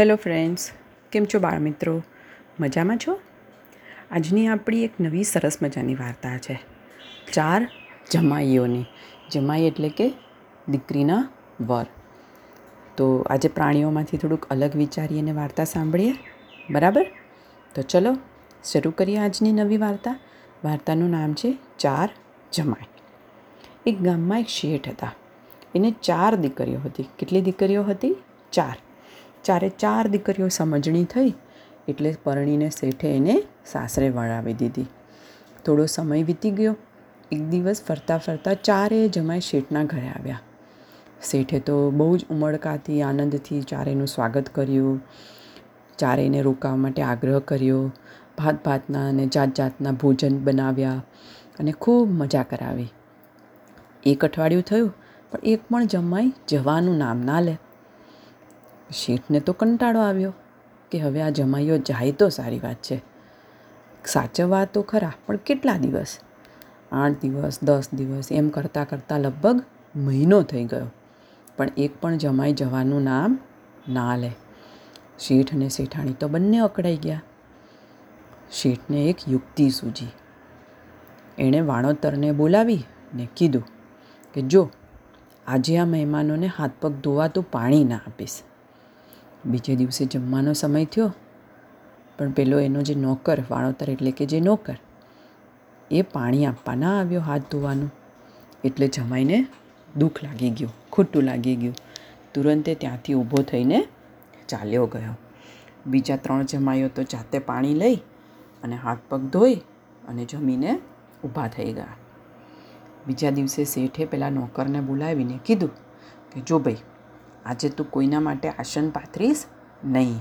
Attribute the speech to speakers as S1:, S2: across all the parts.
S1: Hello friends, કેમ છો બાળ મિત્રો મજામાં છો? આજની આપણી એક નવી સરસ મજાની વાર્તા છે. ચાર જમાઈઓની, જમાઈ એટલે કે દીકરીના વર. તો આજે પ્રાણીઓમાંથી થોડુંક અલગ વિચારીએ અને વાર્તા સાંભળીએ, બરાબર? તો ચલો, શરૂ કરીએ આજની નવી વાર્તા. વાર્તાનું નામ છે ચાર જમાઈ. એક ગામમાં એક શેઠ હતા. એને ચાર દીકરીઓ હતી. કેટલી દીકરીઓ હતી? ચાર. ચારે ચાર દીકરીઓ સમજણી થઈ એટલે પરણીને શેઠે એને સાસરે વળાવી દીધી. થોડો સમય વીતી ગયો. એક દિવસ ફરતા ફરતા ચારે જમાઈ શેઠના ઘરે આવ્યા. શેઠે તો બહુ જ ઉમળકાથી, આનંદથી ચારેનું સ્વાગત કર્યું. ચારેયને રોકાવા માટે આગ્રહ કર્યો. ભાત ભાતના અને જાત જાતના ભોજન બનાવ્યા અને ખૂબ મજા કરાવી. એક અઠવાડિયું થયું, પણ એક પણ જમાઈ જવાનું નામ ના લે. શેઠને તો કંટાળો આવ્યો કે હવે આ જમાઈઓ જાય તો સારી વાત છે. સાચવવા તો ખરા, પણ કેટલા દિવસ? આઠ દિવસ, દસ દિવસ, એમ કરતાં કરતાં લગભગ મહિનો થઈ ગયો. પણ એક પણ જમાઈ જવાનું નામ ના લે. શેઠ અને શેઠાણી તો બંને અકળાઈ ગયા. શેઠને એક યુક્તિ સૂજી. એણે વાણોતરને બોલાવી ને કીધું કે, જો, આજે આ મહેમાનોને હાથ પગ ધોવા તું પાણી ના આપીશ. બીજે દિવસે જમવાનો સમય થયો. પણ પેલો એનો જે નોકર, વાણોતર એટલે કે જે નોકર, એ પાણી આપવા ના આવ્યો હાથ ધોવાનું. એટલે જમાઈને દુઃખ લાગી ગયું, ખોટું લાગી ગયું. તુરંતે ત્યાંથી ઊભો થઈને ચાલ્યો ગયો. બીજા ત્રણ જમાઈઓ તો જાતે પાણી લઈ અને હાથ પગ ધોઈ અને જમીને ઊભા થઈ ગયા. બીજા દિવસે શેઠે પેલા નોકરને બોલાવીને કીધું કે, જો ભાઈ આજે તું કોઈના માટે આસન પાથરીશ નહીં.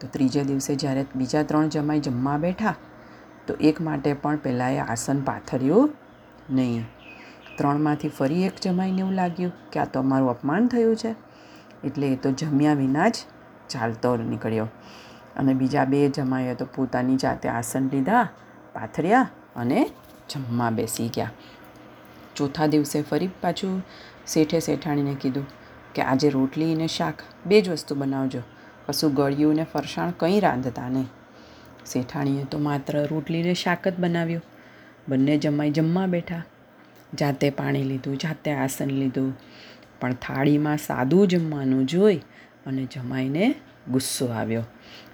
S1: તો ત્રીજે દિવસે જ્યારે બીજા ત્રણ જમાઈ જમવા બેઠા, તો એક માટે પણ પહેલાં એ આસન પાથર્યું નહીં. ત્રણમાંથી ફરી એક જમાઈને એવું લાગ્યું કે આ તો અમારું અપમાન થયું છે. એટલે એ તો જમ્યા વિના જ ચાલતો નીકળ્યો. અને બીજા બે જમાઈએ તો પોતાની જાતે આસન લીધા, પાથર્યા અને જમવા બેસી ગયા. ચોથા દિવસે ફરી પાછું શેઠે શેઠાણીને કીધું કે આજે રોટલી અને શાક બે જ વસ્તુ બનાવજો. કશું ગળ્યું ને ફરસાણ કંઈ રાંધતા નહીં. શેઠાણીએ તો માત્ર રોટલી ને શાક જ બનાવ્યું. બંને જમાઈ જમવા બેઠા. જાતે પાણી લીધું, જાતે આસન લીધું. પણ થાળીમાં સાદું જમવાનું જોઈ અને જમાઈને ગુસ્સો આવ્યો.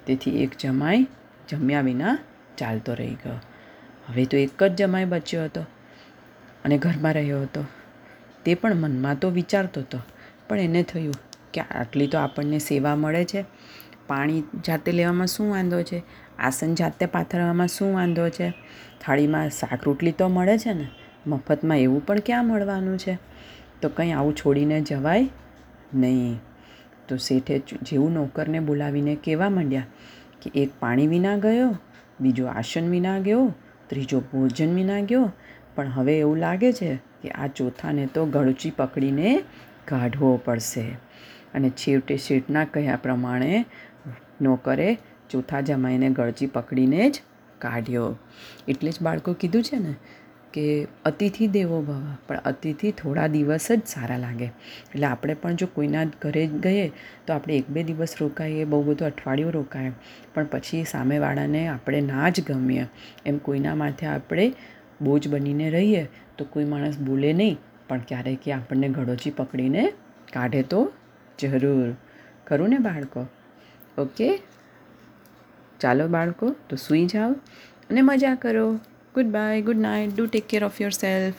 S1: તેથી એક જમાઈ જમ્યા વિના ચાલતો રહી ગયો. હવે તો એક જ જમાઈ બચ્યો હતો અને ઘરમાં રહ્યો હતો. તે પણ મનમાં તો વિચારતો હતો. પણ એને થયું કે આટલી તો આપણને સેવા મળે છે. પાણી જાતે લેવામાં શું વાંધો છે? આસન જાતે પાથરવામાં શું વાંધો છે? થાળીમાં શાક રોટલી તો મળે છે ને? મફતમાં એવું પણ ક્યાં મળવાનું છે? તો કંઈ આવું છોડીને જવાય નહીં. તો શેઠે જેવું નોકરને બોલાવીને કહેવા માંડ્યા કે એક પાણી વિના ગયો, બીજો આસન વિના ગયો, ત્રીજો ભોજન વિના ગયો. પણ હવે એવું લાગે છે કે આ ચોથાને તો ગળચી પકડીને કાઢવો પડશે. અને છેવટે શેઠના કહ્યા પ્રમાણે નોકરે ચોથા જમાઈને ગળચી પકડીને જ કાઢ્યો. એટલે જ બાળકો કીધું છે ને કે અતિથિ દેવો ભવ, પણ અતિથિ થોડા દિવસ જ સારા લાગે. એટલે આપણે પણ જો કોઈના ઘરે ગઈએ તો આપણે એક બે દિવસ રોકાઈએ, બહુ બધું અઠવાડિયું રોકાય. પણ પછી સામેવાળાને આપણે ના જ ગમીએ. એમ કોઈના માથે આપણે બોજ બનીને રહીએ, તો કોઈ માણસ બોલે નહીં. પણ ક્યારેક એ આપણને ગળોચી પકડીને કાઢે તો જરૂર. ખરું ને બાળકો? ઓકે? ચાલો બાળકો, તો સૂઈ જાઓ અને મજા કરો. Goodbye good night do take care of yourself